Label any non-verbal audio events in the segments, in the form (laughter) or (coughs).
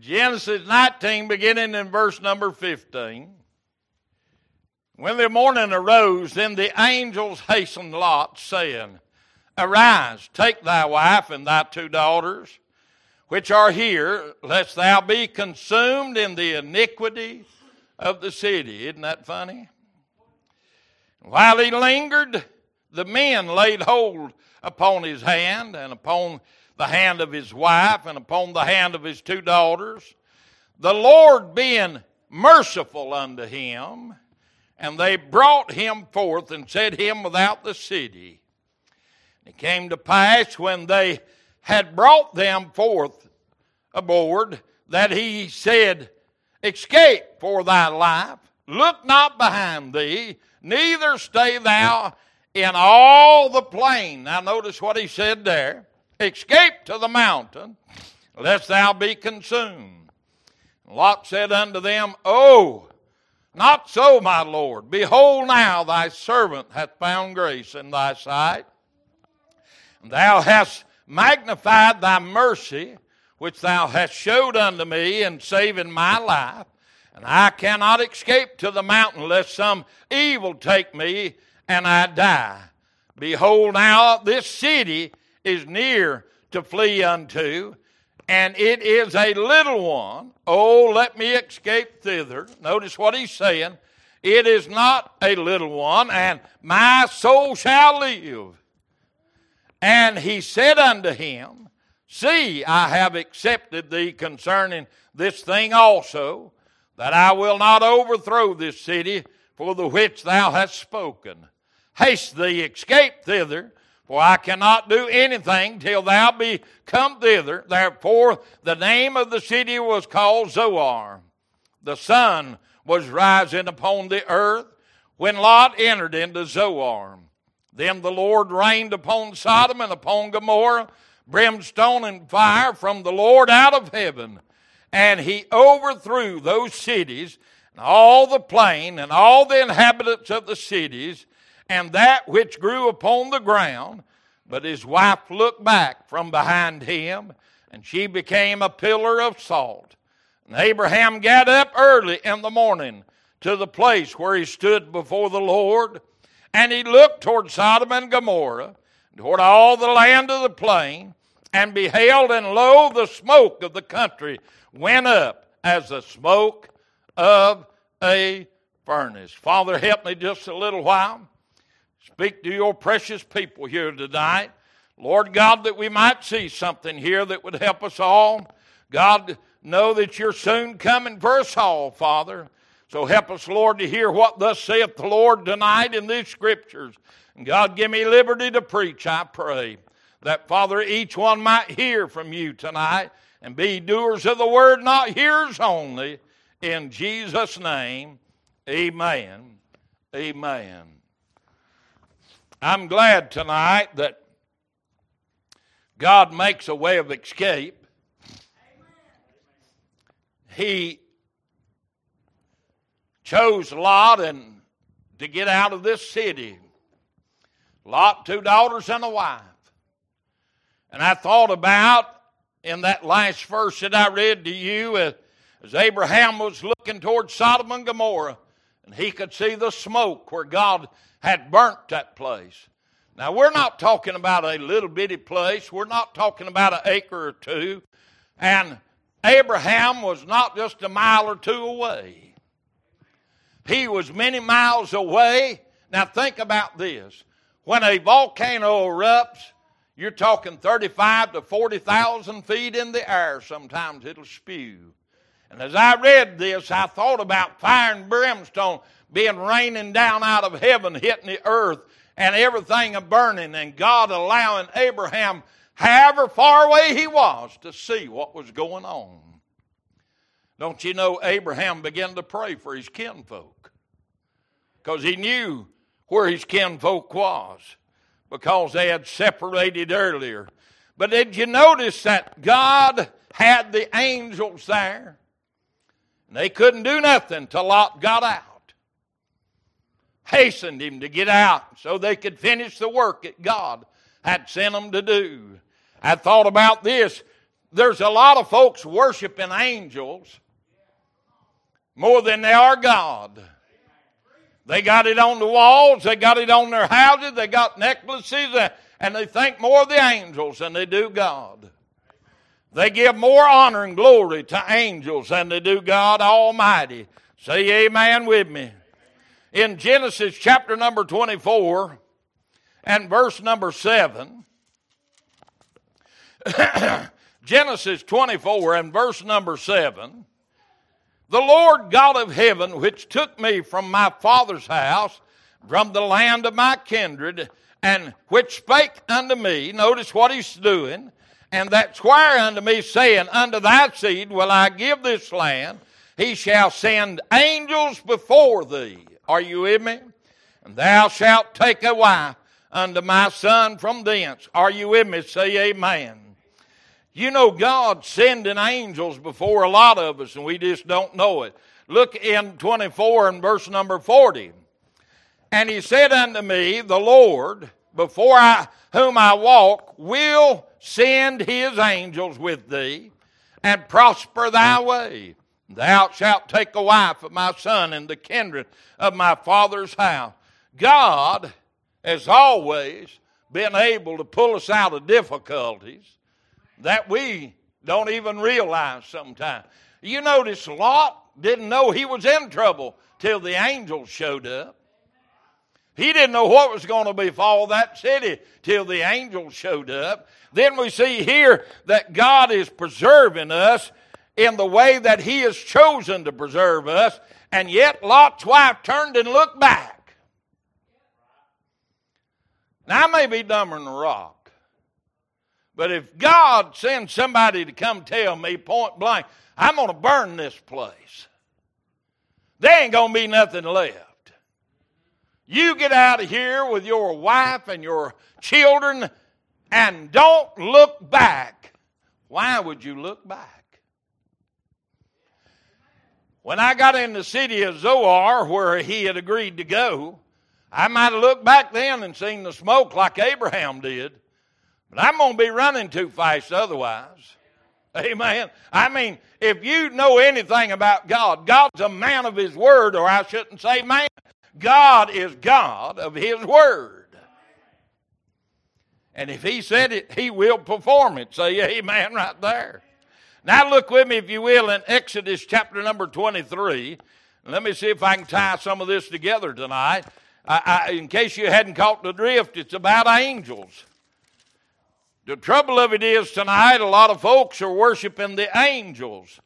Genesis 19, beginning in verse number 15. When the morning arose, then the angels hastened Lot, saying, Arise, take thy wife and thy two daughters, which are here, lest thou be consumed in the iniquity of the city. Isn't that funny? While he lingered, the men laid hold upon his hand and upon the hand of his wife and upon the hand of his two daughters. The Lord being merciful unto him, and they brought him forth and set him without the city. It came to pass when they had brought them forth aboard that he said, Escape for thy life, look not behind thee, neither stay thou in all the plain. Now, notice what he said there escape to the mountain, lest thou be consumed. Lot said unto them, Oh, not so, my Lord. Behold, now thy servant hath found grace in thy sight. Thou hast magnified thy mercy, which thou hast showed unto me in saving my life. And I cannot escape to the mountain lest some evil take me and I die. Behold, now this city is near to flee unto, and it is a little one. Oh, let me escape thither. Notice what he's saying. It is not a little one, and my soul shall live. And he said unto him, See, I have accepted thee concerning this thing also, that I will not overthrow this city for the which thou hast spoken. Haste thee, escape thither, for I cannot do anything till thou be come thither. Therefore, the name of the city was called Zoar. The sun was rising upon the earth when Lot entered into Zoar. Then the Lord rained upon Sodom and upon Gomorrah brimstone and fire from the Lord out of heaven. And he overthrew those cities and all the plain and all the inhabitants of the cities and that which grew upon the ground. But his wife looked back from behind him, and she became a pillar of salt. And Abraham got up early in the morning to the place where he stood before the Lord, and he looked toward Sodom and Gomorrah, toward all the land of the plain, and beheld, and lo, the smoke of the country went up as the smoke of a furnace. Father, help me just a little while. Speak to your precious people here tonight. Lord God, that we might see something here that would help us all. God, know that you're soon coming for us all, Father. So help us, Lord, to hear what thus saith the Lord tonight in these scriptures. And God, give me liberty to preach, I pray. That, Father, each one might hear from you tonight and be doers of the word, not hearers only. In Jesus' name, amen. Amen. I'm glad tonight that God makes a way of escape. He chose Lot and to get out of this city. Lot, two daughters and a wife. And I thought about in that last verse that I read to you as, Abraham was looking toward Sodom and Gomorrah, and he could see the smoke where God had burnt that place. Now, we're not talking about a little bitty place. We're not talking about an acre or two. And Abraham was not just a mile or two away, he was many miles away. Now, think about this. When a volcano erupts, you're talking 35 to 40,000 feet in the air. Sometimes it'll spew. And as I read this, I thought about fire and brimstone being raining down out of heaven, hitting the earth, and everything a burning, and God allowing Abraham, however far away he was, to see what was going on. Don't you know Abraham began to pray for his kinfolk? Because he knew where his kinfolk was, because they had separated earlier. But did you notice that God had the angels there? And they couldn't do nothing till Lot got out hastened him to get out so they could finish the work that God had sent them to do. I thought about this. there's a lot of folks worshiping angels more than they are God. They got it on the walls, they got it on their houses, they got necklaces, and they think more of the angels than they do God. They give more honor and glory to angels than they do God Almighty. Say amen with me. In Genesis chapter number 24 and verse number 7, (coughs) Genesis 24 and verse number 7, the Lord God of heaven, which took me from my father's house, from the land of my kindred, and which spake unto me, notice what he's doing, and that squire unto me, saying, Unto thy seed will I give this land, he shall send angels before thee. Are you with me? And thou shalt take a wife unto my son from thence. Are you with me? Say amen. You know, God's sending angels before a lot of us, and we just don't know it. Look in 24 and verse number 40. And he said unto me, The Lord, before I, whom I walk, will send his angels with thee and prosper thy mm. way. Thou shalt take a wife of my son and the kindred of my father's house. God has always been able to pull us out of difficulties that we don't even realize sometimes. You notice Lot didn't know he was in trouble till the angels showed up. He didn't know what was going to befall that city till the angels showed up. Then we see here that God is preserving us in the way that He has chosen to preserve us, and yet Lot's wife turned and looked back. Now, I may be dumber than a rock, but if God sends somebody to come tell me point blank, I'm going to burn this place, there ain't going to be nothing left. You get out of here with your wife and your children and don't look back. Why would you look back? When I got in the city of Zoar, where he had agreed to go, I might have looked back then and seen the smoke like Abraham did. But I'm going to be running too fast otherwise. Amen. I mean, if you know anything about God, God's a man of His Word, or I shouldn't say man. God is God of His Word. And if He said it, He will perform it. Say amen right there. Now look with me, if you will, in Exodus chapter number 23. Let me see if I can tie some of this together tonight. I, I, in case you hadn't caught the drift, it's about angels. The trouble of it is tonight, a lot of folks are worshiping the angels.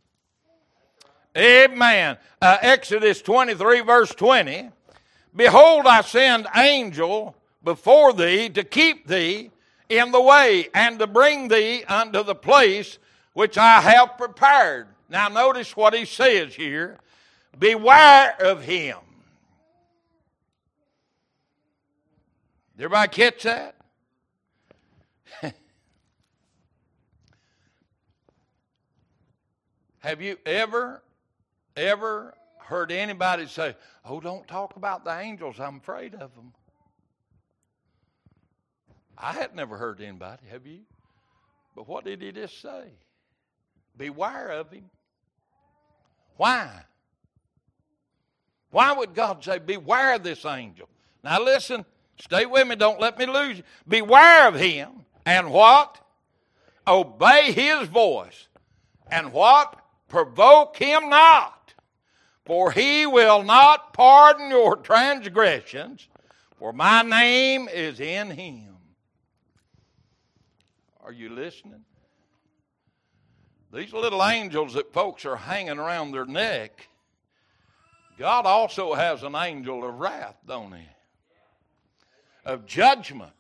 Amen. Uh, Exodus 23, verse 20. Behold, I send angel before thee to keep thee in the way and to bring thee unto the place which I have prepared. Now, notice what he says here Beware of him. Did everybody catch that? (laughs) Have you ever, ever heard anybody say, Oh, don't talk about the angels, I'm afraid of them? I had never heard anybody, have you? But what did he just say? Beware of him. Why? Why would God say, Beware of this angel? Now listen, stay with me, don't let me lose you. Beware of him, and what? Obey his voice. And what? Provoke him not, for he will not pardon your transgressions, for my name is in him. Are you listening? These little angels that folks are hanging around their neck, God also has an angel of wrath, don't he? Of judgment.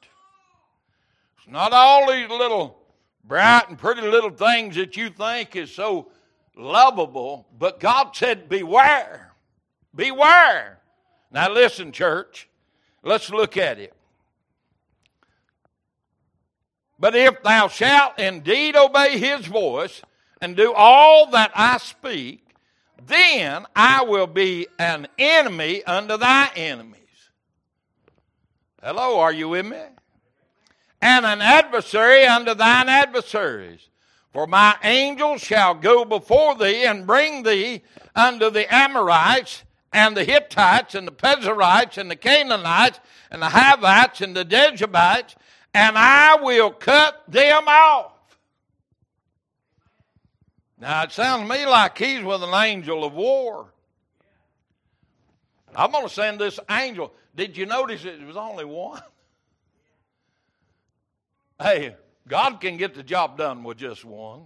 It's not all these little bright and pretty little things that you think is so lovable, but God said, Beware. Beware. Now, listen, church. Let's look at it. But if thou shalt indeed obey his voice and do all that I speak, then I will be an enemy unto thy enemies. Hello, are you with me? And an adversary unto thine adversaries. For my angels shall go before thee and bring thee unto the Amorites and the Hittites and the Perizzites and the Canaanites and the Hivites and the Jebusites, and I will cut them off. Now it sounds to me like he's with an angel of war. I'm going to send this angel. Did you notice it was only one? Hey, God can get the job done with just one.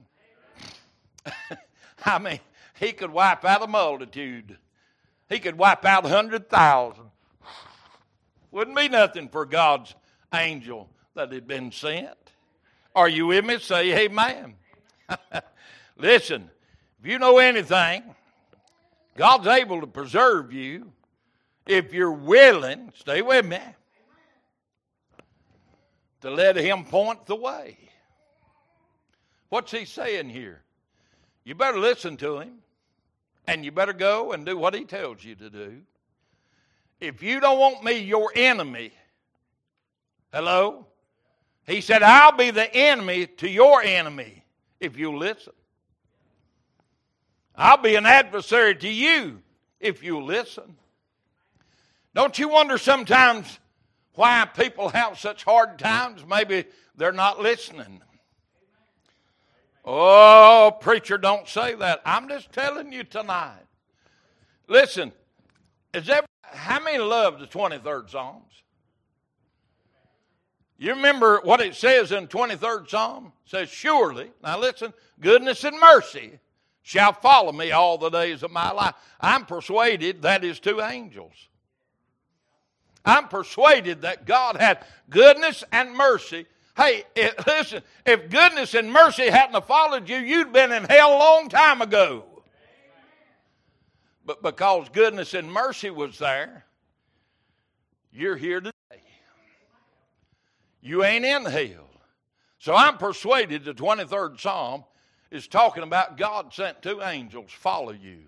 (laughs) I mean, He could wipe out a multitude. He could wipe out hundred thousand. Wouldn't be nothing for God's angel that had been sent. Are you with me? Say amen. (laughs) Listen, if you know anything, God's able to preserve you if you're willing, stay with me, to let Him point the way. What's He saying here? You better listen to Him, and you better go and do what He tells you to do. If you don't want me your enemy, hello? He said, I'll be the enemy to your enemy if you listen. I'll be an adversary to you if you listen. Don't you wonder sometimes why people have such hard times? Maybe they're not listening. Oh, preacher, don't say that. I'm just telling you tonight. Listen, is there, how many love the 23rd Psalms? You remember what it says in 23rd Psalm? It says, Surely, now listen, goodness and mercy shall follow me all the days of my life. I'm persuaded that is two angels. I'm persuaded that God had goodness and mercy. Hey, it, (laughs) listen, if goodness and mercy hadn't followed you, you'd been in hell a long time ago. But because goodness and mercy was there, you're here today. You ain't in hell. So I'm persuaded the 23rd Psalm is talking about God sent two angels follow you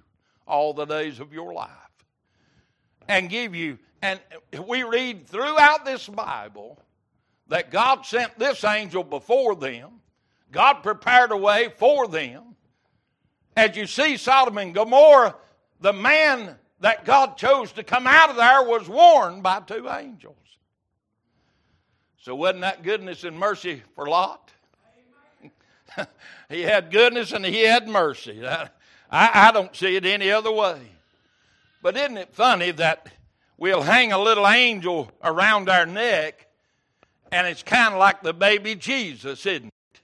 all the days of your life and give you and we read throughout this Bible that God sent this angel before them. God prepared a way for them. As you see, Sodom and Gomorrah, the man that God chose to come out of there was warned by two angels. So, wasn't that goodness and mercy for Lot? (laughs) he had goodness and he had mercy. (laughs) I, I don't see it any other way. But isn't it funny that we'll hang a little angel around our neck, and it's kind of like the baby Jesus, isn't it?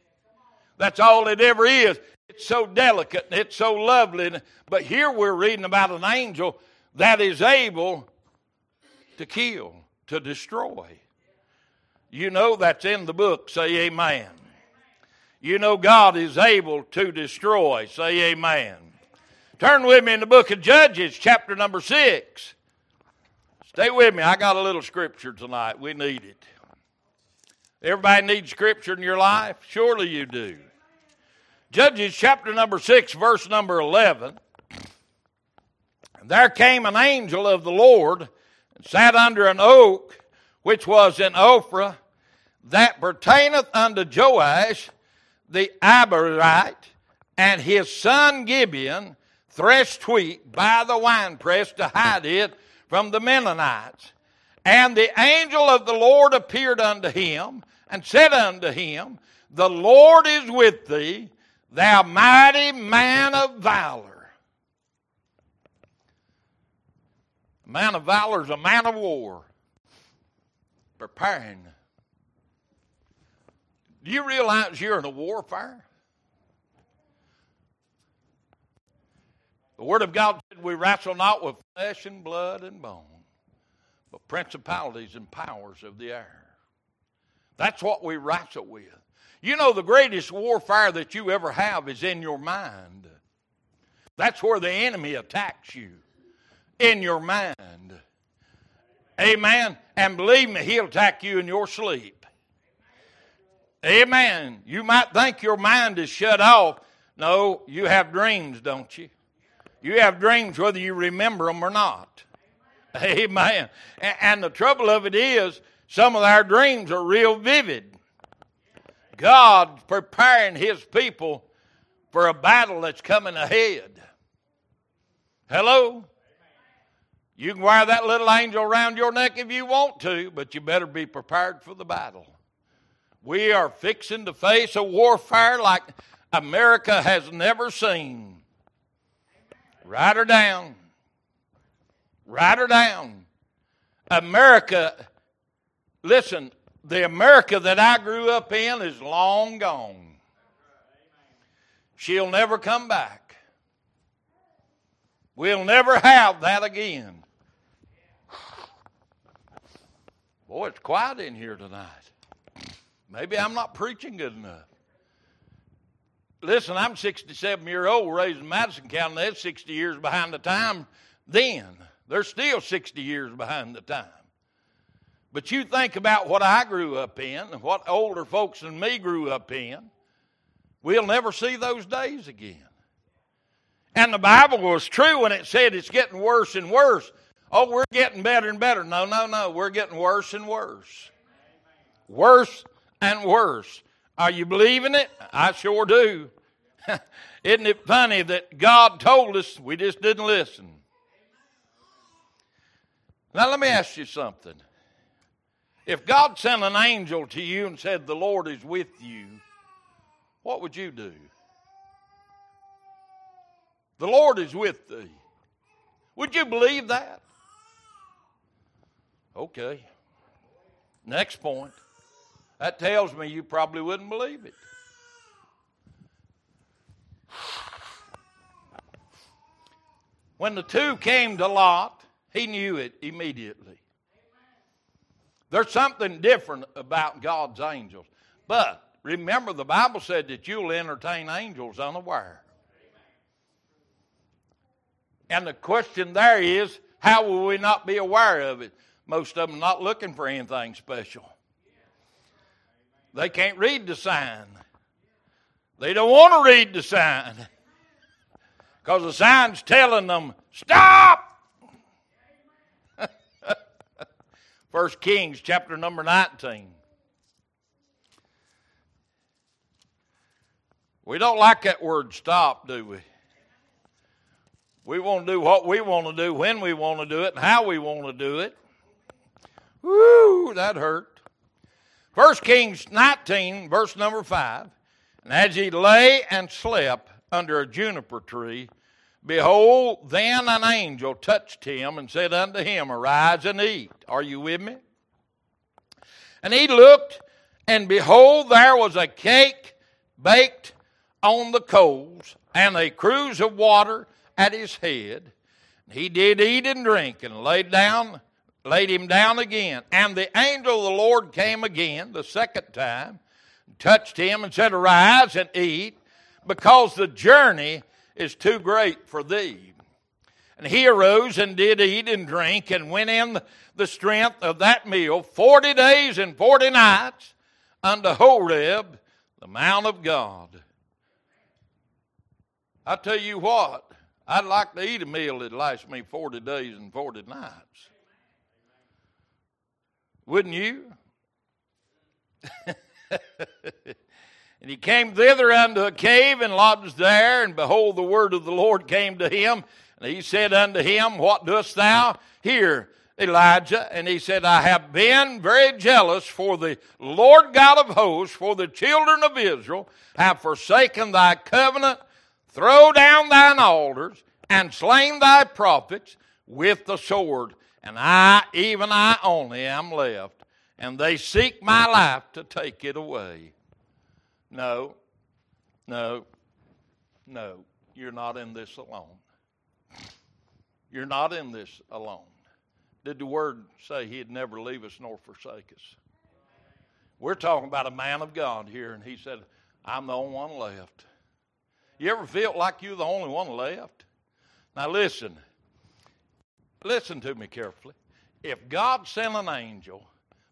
That's all it ever is. It's so delicate and it's so lovely. But here we're reading about an angel that is able to kill, to destroy. You know that's in the book. Say amen. You know God is able to destroy. Say amen. Turn with me in the book of Judges, chapter number 6. Stay with me. I got a little scripture tonight. We need it. Everybody needs scripture in your life? Surely you do. Judges chapter number 6, verse number 11. There came an angel of the Lord and sat under an oak which was in Ophrah that pertaineth unto Joash the Abiezrite, and his son Gideon threshed wheat by the winepress to hide it from the Midianites. And the angel of the Lord appeared unto him and said unto him, The Lord is with thee, thou mighty man of valor. A man of valor is a man of war, preparing. Do you realize you're in a warfare? The Word of God said, We wrestle not with flesh and blood and bone, but principalities and powers of the air. That's what we wrestle with. You know, the greatest warfare that you ever have is in your mind. That's where the enemy attacks you, in your mind. Amen. And believe me, he'll attack you in your sleep. Amen. You might think your mind is shut off. No, you have dreams, don't you? You have dreams whether you remember them or not. Amen. And the trouble of it is, some of our dreams are real vivid. God's preparing His people for a battle that's coming ahead. Hello? You can wear that little angel around your neck if you want to, but you better be prepared for the battle. We are fixing to face a warfare like America has never seen. Write her down. Write her down. America, listen, the America that I grew up in is long gone. She'll never come back. We'll never have that again. Boy, it's quiet in here tonight. Maybe I'm not preaching good enough. Listen, I'm 67 year old, raised in Madison County. They're 60 years behind the time then. They're still 60 years behind the time. But you think about what I grew up in and what older folks than me grew up in. We'll never see those days again. And the Bible was true when it said it's getting worse and worse. Oh, we're getting better and better. No, no, no. We're getting worse and worse. Worse and worse. Are you believing it? I sure do. (laughs) Isn't it funny that God told us, we just didn't listen? Now, let me ask you something. If God sent an angel to you and said, The Lord is with you, what would you do? The Lord is with thee. Would you believe that? Okay. Next point. That tells me you probably wouldn't believe it. When the two came to Lot, he knew it immediately. There's something different about God's angels. But remember, the Bible said that you'll entertain angels unaware. And the question there is how will we not be aware of it? Most of them not looking for anything special. They can't read the sign. They don't want to read the sign because the sign's telling them, stop! (laughs) First Kings chapter number 19. We don't like that word stop, do we? We want to do what we want to do, when we want to do it, and how we want to do it. Woo, that hurt. First Kings 19, verse number 5. And as he lay and slept under a juniper tree, behold, then an angel touched him and said unto him, Arise and eat. Are you with me? And he looked, and behold, there was a cake baked on the coals, and a cruse of water at his head. He did eat and drink, and laid down, laid him down again. And the angel of the Lord came again the second time, touched him, and said, Arise and eat, because the journey is too great for thee. And he arose and did eat and drink, and went in the strength of that meal forty days and forty nights unto Horeb, the Mount of God. I tell you what, I'd like to eat a meal that lasts me 40 days and 40 nights. Wouldn't you? (laughs) (laughs) and he came thither unto a cave and lodged there, and behold, the word of the Lord came to him. And he said unto him, What dost thou here, Elijah? And he said, I have been very jealous for the Lord God of hosts, for the children of Israel have forsaken thy covenant Throw down thine altars and slain thy prophets with the sword. And I, even I only, am left. And they seek my life to take it away. No, no, no. You're not in this alone. You're not in this alone. Did the word say he'd never leave us nor forsake us? We're talking about a man of God here, and he said, I'm the only one left. You ever felt like you're the only one left? Now listen. Listen to me carefully. If God sent an angel,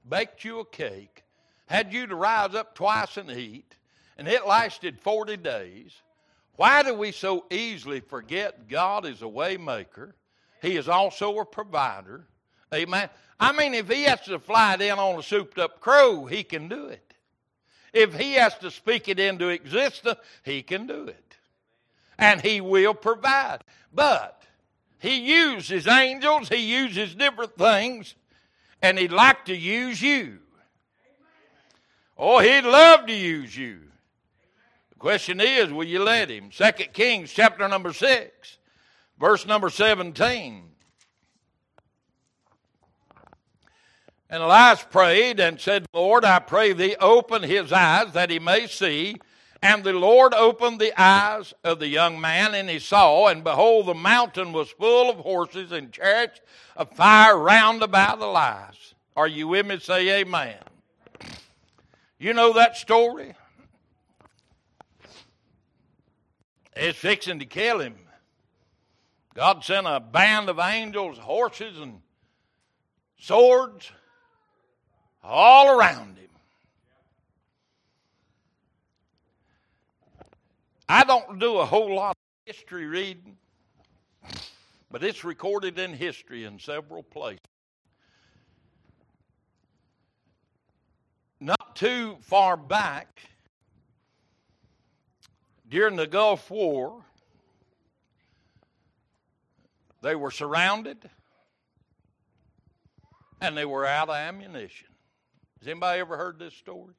baked you a cake, had you to rise up twice and eat, and it lasted 40 days, why do we so easily forget God is a waymaker? He is also a provider. Amen. I mean, if he has to fly it in on a souped up crow, he can do it. If He has to speak it into existence, He can do it. And He will provide. But He uses angels, He uses different things, and He'd like to use you. Oh, He'd love to use you. The question is, will you let Him? Second Kings chapter number 6, verse number 17. And Elisha prayed and said, Lord, I pray thee, open his eyes that he may see. And the Lord opened the eyes of the young man, and he saw, and behold, the mountain was full of horses and chariots of fire round about Elisha. Are you with me? Say amen. You know that story? It's fixing to kill him. God sent a band of angels, horses, and swords all around him. I don't do a whole lot of history reading, but it's recorded in history in several places. Not too far back, during the Gulf War, they were surrounded and they were out of ammunition. Has anybody ever heard this story?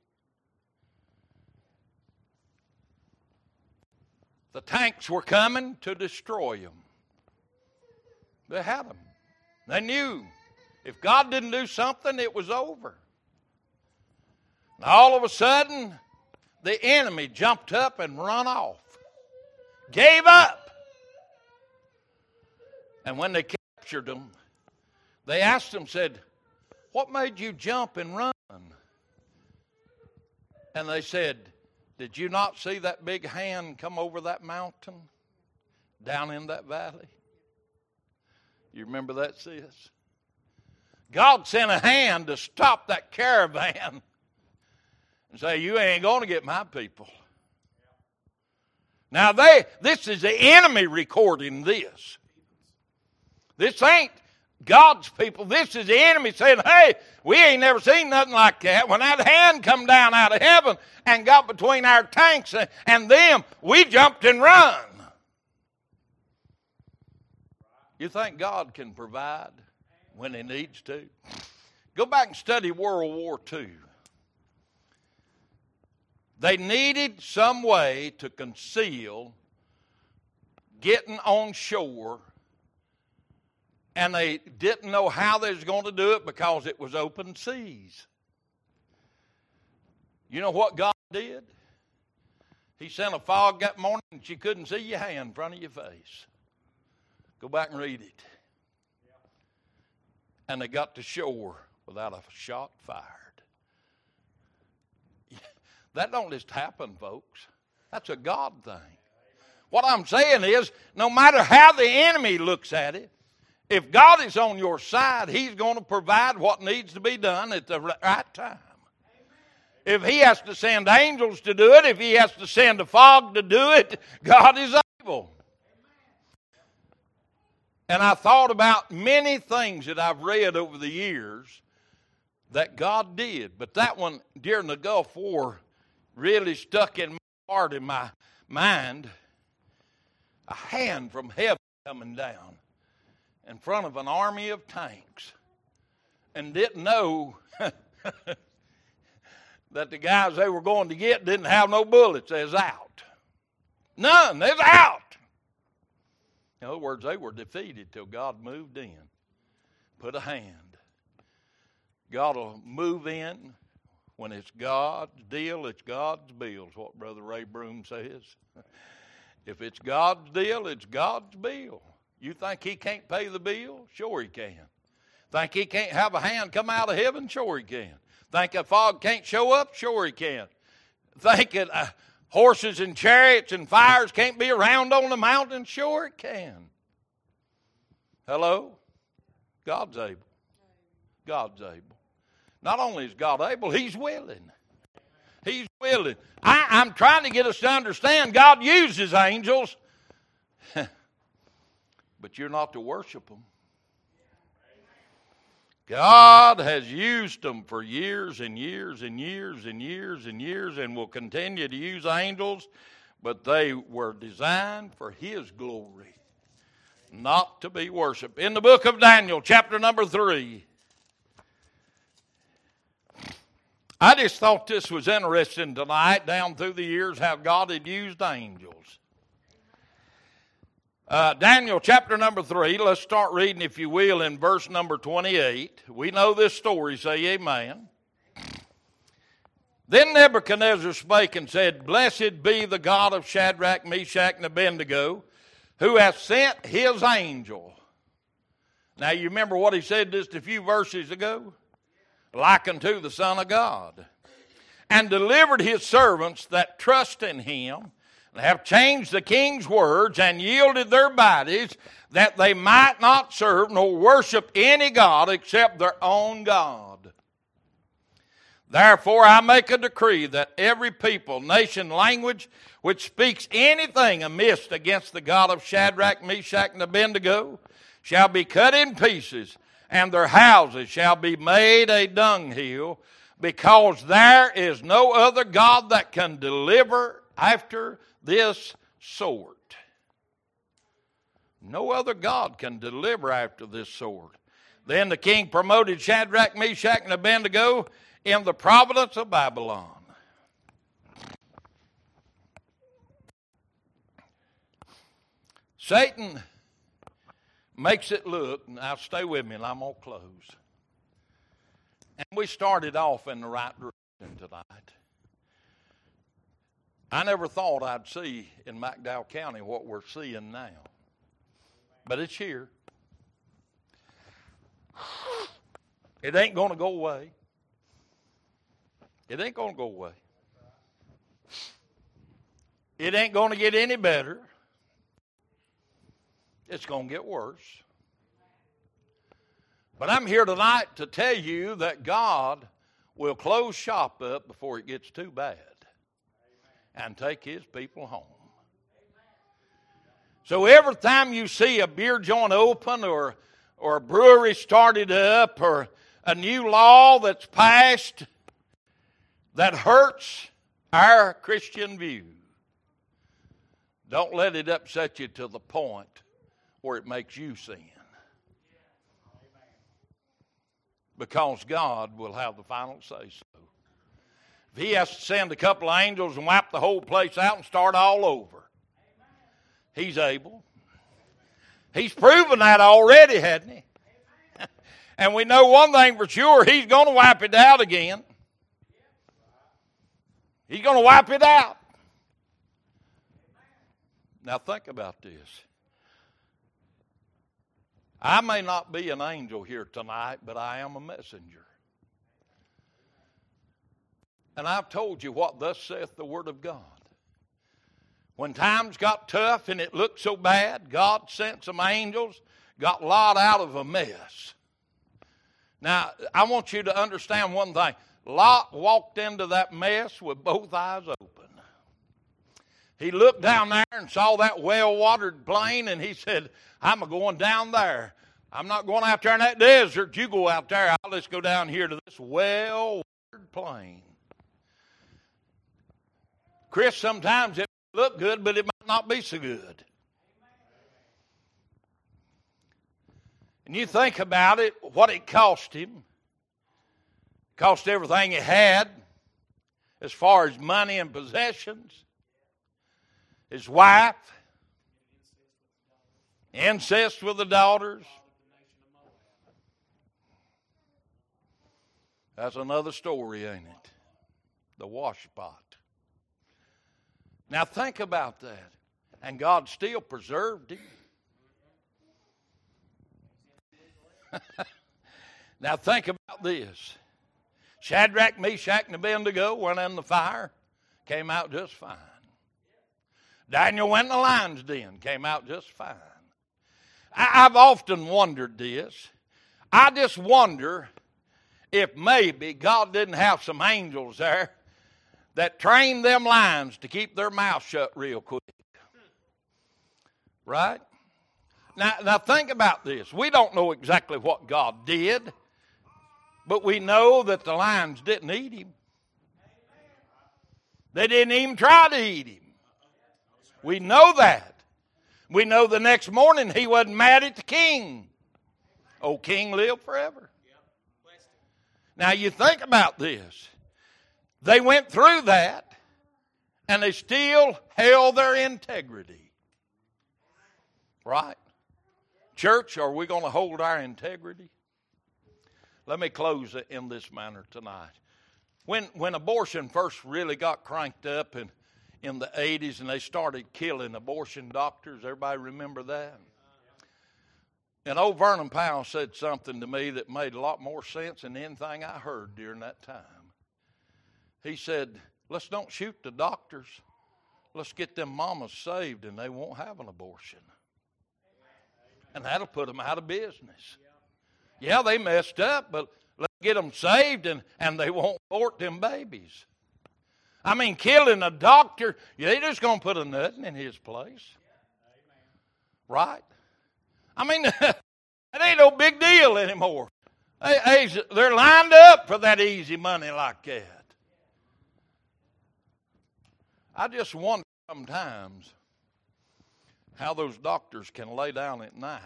The tanks were coming to destroy them. They had them. They knew if God didn't do something, it was over. And all of a sudden, the enemy jumped up and run off, gave up. And when they captured them, they asked them, said, What made you jump and run? And they said, Did you not see that big hand come over that mountain down in that valley? You remember that, sis? God sent a hand to stop that caravan and say, You ain't going to get my people. Now they this is the enemy recording this. This ain't God's people. This is the enemy saying, hey, we ain't never seen nothing like that. When that hand come down out of heaven and got between our tanks and them, we jumped and run. You think God can provide when he needs to? Go back and study World War II. They needed some way to conceal getting on shore and they didn't know how they was going to do it because it was open seas. You know what God did? He sent a fog that morning and you couldn't see your hand in front of your face. Go back and read it. And they got to shore without a shot fired. (laughs) That don't just happen, folks. That's a God thing. What I'm saying is, no matter how the enemy looks at it, if God is on your side, He's going to provide what needs to be done at the right time. If He has to send angels to do it, if He has to send a fog to do it, God is able. And I thought about many things that I've read over the years that God did, but that one during the Gulf War really stuck in my heart, in my mind. A hand from heaven coming down in front of an army of tanks and didn't know (laughs) that the guys they were going to get didn't have no bullets. They was out. None. They was out. In other words, they were defeated till God moved in, put a hand. God will move in when it's God's deal, it's God's bill, is what Brother Ray Broom says. (laughs) if it's God's deal, it's God's bill. You think he can't pay the bill? Sure he can. Think he can't have a hand come out of heaven? Sure he can. Think a fog can't show up? Sure he can. Think that uh, horses and chariots and fires can't be around on the mountain? Sure it can. Hello? God's able. God's able. Not only is God able, He's willing. He's willing. I, I'm trying to get us to understand God uses angels (laughs) but you're not to worship them. God has used them for years and years and years and years and years and will continue to use angels, but they were designed for His glory, not to be worshiped. In the book of Daniel, chapter number 3, I just thought this was interesting tonight, down through the years, how God had used angels. Uh, Daniel chapter number 3, let's start reading, if you will, in verse number 28. We know this story, say amen. Then Nebuchadnezzar spake and said, Blessed be the God of Shadrach, Meshach, and Abednego, who hath sent his angel. Now, you remember what he said just a few verses ago? Like unto the Son of God. And delivered his servants that trust in him have changed the king's words and yielded their bodies that they might not serve nor worship any God except their own God. Therefore, I make a decree that every people, nation, language which speaks anything amiss against the God of Shadrach, Meshach, and Abednego shall be cut in pieces, and their houses shall be made a dunghill, because there is no other God that can deliver after this sort. No other God can deliver after this sort. Then the king promoted Shadrach, Meshach, and Abednego in the province of Babylon. Satan makes it look, now stay with me and I'm going to close. And we started off in the right direction tonight. I never thought I'd see in McDowell County what we're seeing now. But it's here. It ain't going to go away. It ain't going to go away. It ain't going to get any better. It's going to get worse. But I'm here tonight to tell you that God will close shop up before it gets too bad and take his people home. So every time you see a beer joint open or, or a brewery started up or a new law that's passed that hurts our Christian view, don't let it upset you to the point where it makes you sin. Because God will have the final say so. If he has to send a couple of angels and wipe the whole place out and start all over, he's able. He's proven that already, hadn't he? (laughs) and we know one thing for sure he's going to wipe it out again. He's going to wipe it out. Now, think about this. I may not be an angel here tonight, but I am a messenger. And I've told you what thus saith the Word of God. When times got tough and it looked so bad, God sent some angels, got Lot out of a mess. Now, I want you to understand one thing. Lot walked into that mess with both eyes open. He looked down there and saw that well watered plain, and he said, I'm going down there. I'm not going out there in that desert. You go out there. I'll just go down here to this well watered plain. Chris, sometimes it look good, but it might not be so good. And you think about it, what it cost him. cost everything he had as far as money and possessions. His wife, incest with the daughters. That's another story, ain't it? The washpot. Now think about that. And God still preserved him. (laughs) now think about this. Shadrach, Meshach, and Abednego went in the fire, came out just fine. Daniel went in the lion's den, came out just fine. I, I've often wondered this. I just wonder if maybe God didn't have some angels there that trained them lions to keep their mouth shut real quick. Right? Now, now think about this. We don't know exactly what God did But we know that the lions didn't eat him. They didn't even try to eat him. We know that. We know the next morning he wasn't mad at the king. Oh, king live forever. Now you think about this. They went through that and they still held their integrity. Right? Church, are we going to hold our integrity? Let me close in this manner tonight. When, when abortion first really got cranked up in, in the 80s and they started killing abortion doctors, everybody remember that? And old Vernon Powell said something to me that made a lot more sense than anything I heard during that time. He said, Let's don't shoot the doctors. Let's get them mamas saved and they won't have an abortion. And that'll put them out of business. Yeah, they messed up, but let's get them saved and, and they won't abort them babies. I mean, killing a doctor, they just going to put a nothing in his place. Right? I mean, (laughs) that ain't no big deal anymore. They, they're lined up for that easy money like that. I just wonder sometimes how those doctors can lay down at night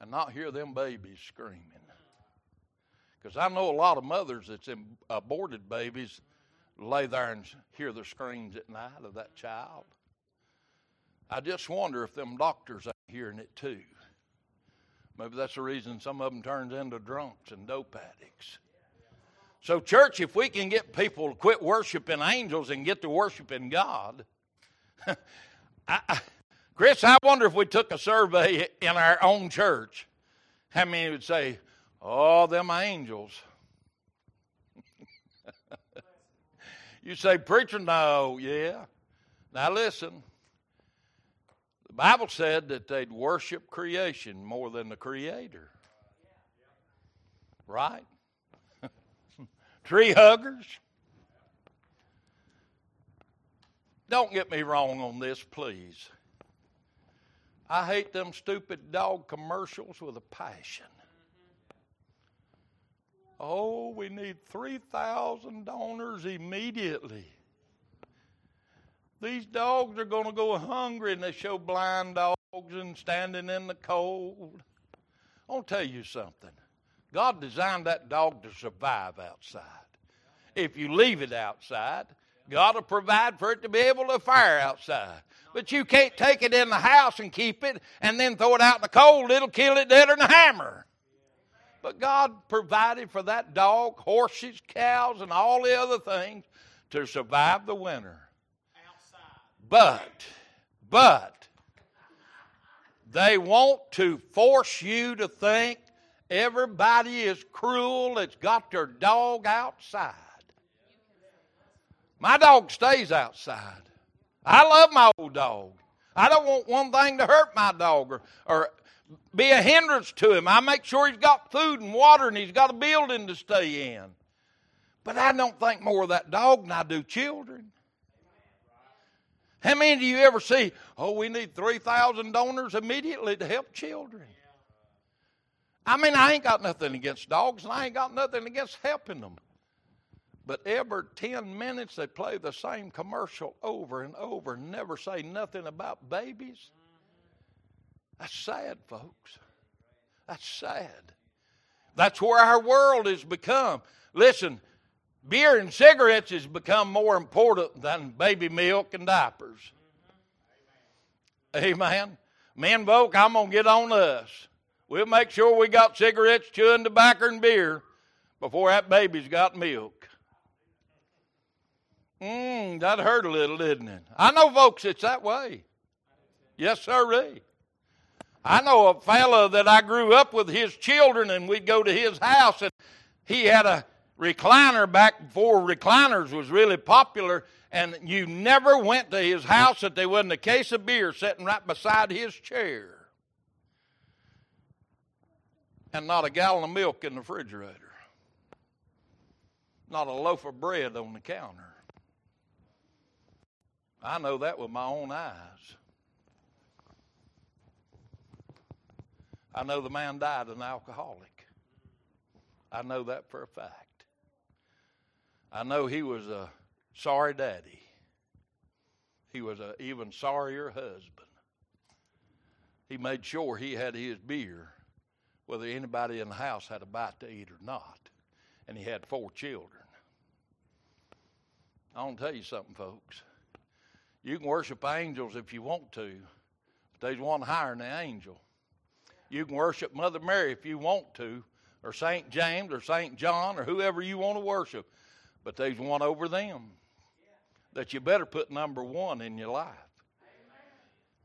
and not hear them babies screaming. Because I know a lot of mothers that's in aborted babies lay there and hear the screams at night of that child. I just wonder if them doctors are hearing it too. Maybe that's the reason some of them turns into drunks and dope addicts. So, church, if we can get people to quit worshiping angels and get to worshiping God, (laughs) I, Chris, I wonder if we took a survey in our own church, how many would say, "Oh, them angels." (laughs) you say, "Preacher, no, yeah." Now listen. The Bible said that they'd worship creation more than the Creator. Right? Tree huggers. Don't get me wrong on this, please. I hate them stupid dog commercials with a passion. Oh, we need 3,000 donors immediately. These dogs are going to go hungry and they show blind dogs and standing in the cold. I'll tell you something. God designed that dog to survive outside. If you leave it outside, God will provide for it to be able to fire outside. But you can't take it in the house and keep it and then throw it out in the cold. It'll kill it deader than a hammer. But God provided for that dog, horses, cows, and all the other things to survive the winter. But, but, they want to force you to think everybody is cruel that's got their dog outside. My dog stays outside. I love my old dog. I don't want one thing to hurt my dog or, or be a hindrance to him. I make sure he's got food and water and he's got a building to stay in. But I don't think more of that dog than I do children. How many do you ever see? Oh, we need 3,000 donors immediately to help children. I mean, I ain't got nothing against dogs and I ain't got nothing against helping them. But every 10 minutes they play the same commercial over and over and never say nothing about babies. That's sad, folks. That's sad. That's where our world has become. Listen, beer and cigarettes has become more important than baby milk and diapers. Amen. Men, folk, I'm going to get on us. We'll make sure we got cigarettes, chewing tobacco, and beer before that baby's got milk. Mmm, that hurt a little, didn't it? I know folks it's that way. Yes, sir. I know a fellow that I grew up with his children, and we'd go to his house, and he had a recliner back before recliners was really popular, and you never went to his house that there wasn't a case of beer sitting right beside his chair, and not a gallon of milk in the refrigerator, not a loaf of bread on the counter. I know that with my own eyes. I know the man died an alcoholic. I know that for a fact. I know he was a sorry daddy. He was an even sorrier husband. He made sure he had his beer, whether anybody in the house had a bite to eat or not. And he had four children. I want to tell you something, folks. You can worship angels if you want to, but there's one higher than the angel. You can worship Mother Mary if you want to, or St. James, or St. John, or whoever you want to worship, but there's one over them that you better put number one in your life.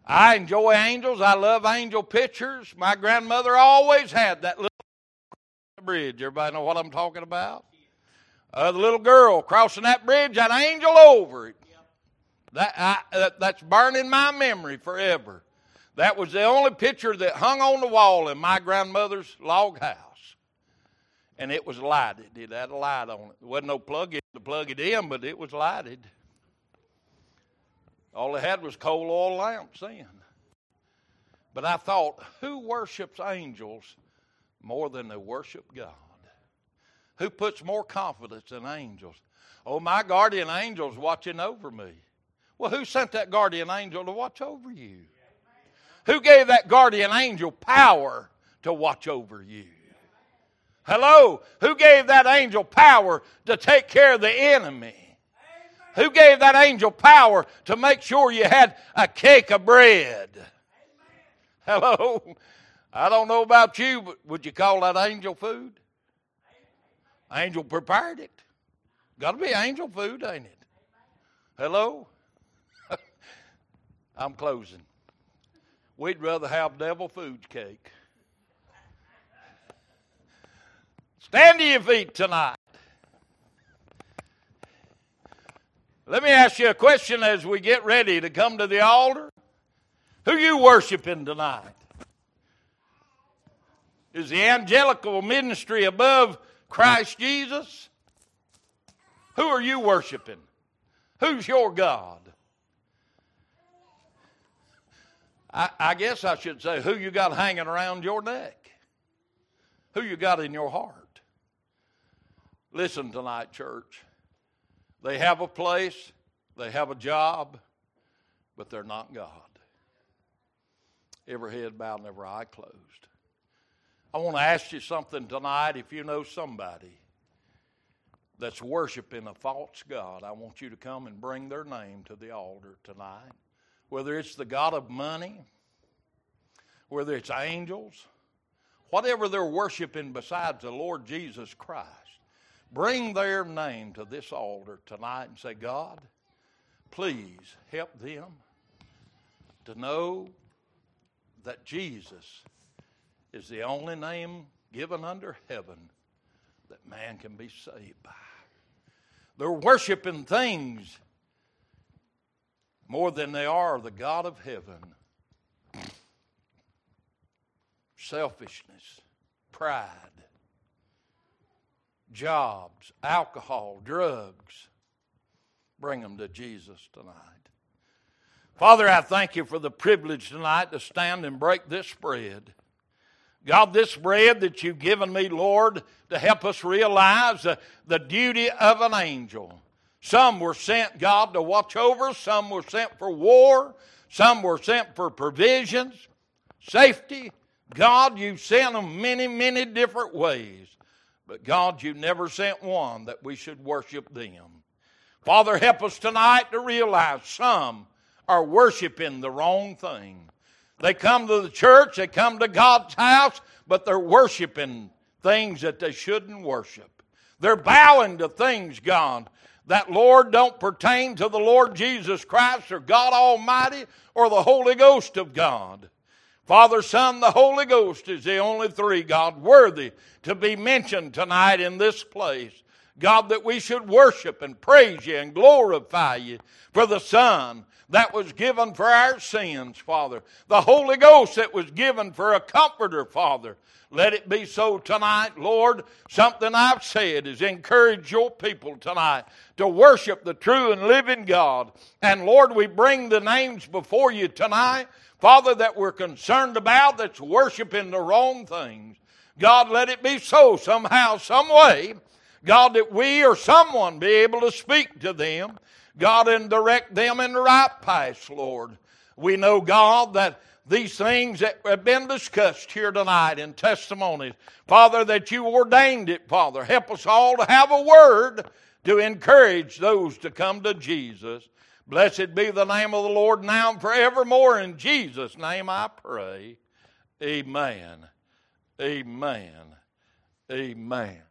I enjoy angels. I love angel pictures. My grandmother always had that little bridge. Everybody know what I'm talking about? Uh, the little girl crossing that bridge, that angel over it. That, I, that, that's burning my memory forever. That was the only picture that hung on the wall in my grandmother's log house. And it was lighted. It had a light on it. There wasn't no plug in to plug it in, but it was lighted. All they had was coal oil lamps then. But I thought, who worships angels more than they worship God? Who puts more confidence in angels? Oh, my guardian angel's watching over me. Well, who sent that guardian angel to watch over you? Who gave that guardian angel power to watch over you? Hello? Who gave that angel power to take care of the enemy? Who gave that angel power to make sure you had a cake of bread? Hello? I don't know about you, but would you call that angel food? Angel prepared it. Got to be angel food, ain't it? Hello? (laughs) I'm closing. We'd rather have devil food cake. Stand to your feet tonight. Let me ask you a question as we get ready to come to the altar. Who you worshiping tonight? Is the angelical ministry above Christ Jesus? Who are you worshiping? Who's your God? I, I, guess I should say who you got hanging around your neck, who you got in your heart. Listen tonight, church. They have a place, they have a job, but they're not God. Every head bowed and every eye closed. I want to ask you something tonight. If you know somebody that's worshiping a false God, I want you to come and bring their name to the altar tonight. Whether it's the God of money, whether it's angels, whatever they're worshiping besides the Lord Jesus Christ bring their name to this altar tonight and say, God, please help them to know that Jesus is the only name given under heaven that man can be saved by. They're worshiping things more than they are the God of heaven. Selfishness, pride, jobs, alcohol, drugs. Bring them to Jesus tonight. Father, I thank you for the privilege tonight to stand and break this bread. God, this bread that you've given me, Lord, to help us realize the, the duty of an angel. Some were sent, God, to watch over, some were sent for war, some were sent for provisions, safety. God, you've sent them many, many different ways. But God, you never sent one that we should worship them. Father, help us tonight to realize some are worshiping the wrong thing. They come to the church, they come to God's house, but they're worshiping things that they shouldn't worship. They're bowing to things, God, that, Lord, don't pertain to the Lord Jesus Christ or God Almighty or the Holy Ghost of God. Father, Son, the Holy Ghost is the only three, God, worthy to be mentioned tonight in this place. God, that we should worship and praise you and glorify you for the Son that was given for our sins, Father. The Holy Ghost that was given for a comforter, Father. Let it be so tonight, Lord. Something I've said is encourage your people tonight to worship the true and living God. And Lord, we bring the names before you tonight Father, that we're concerned about that's worshiping the wrong things. God, let it be so somehow, some way. God, that we or someone be able to speak to them. God, and direct them in the right path, Lord. We know, God, that these things that have been discussed here tonight in testimonies, Father, that you ordained it, Father. Help us all to have a word to encourage those to come to Jesus. Blessed be the name of the Lord now and forevermore. In Jesus' name I pray. Amen. Amen. Amen.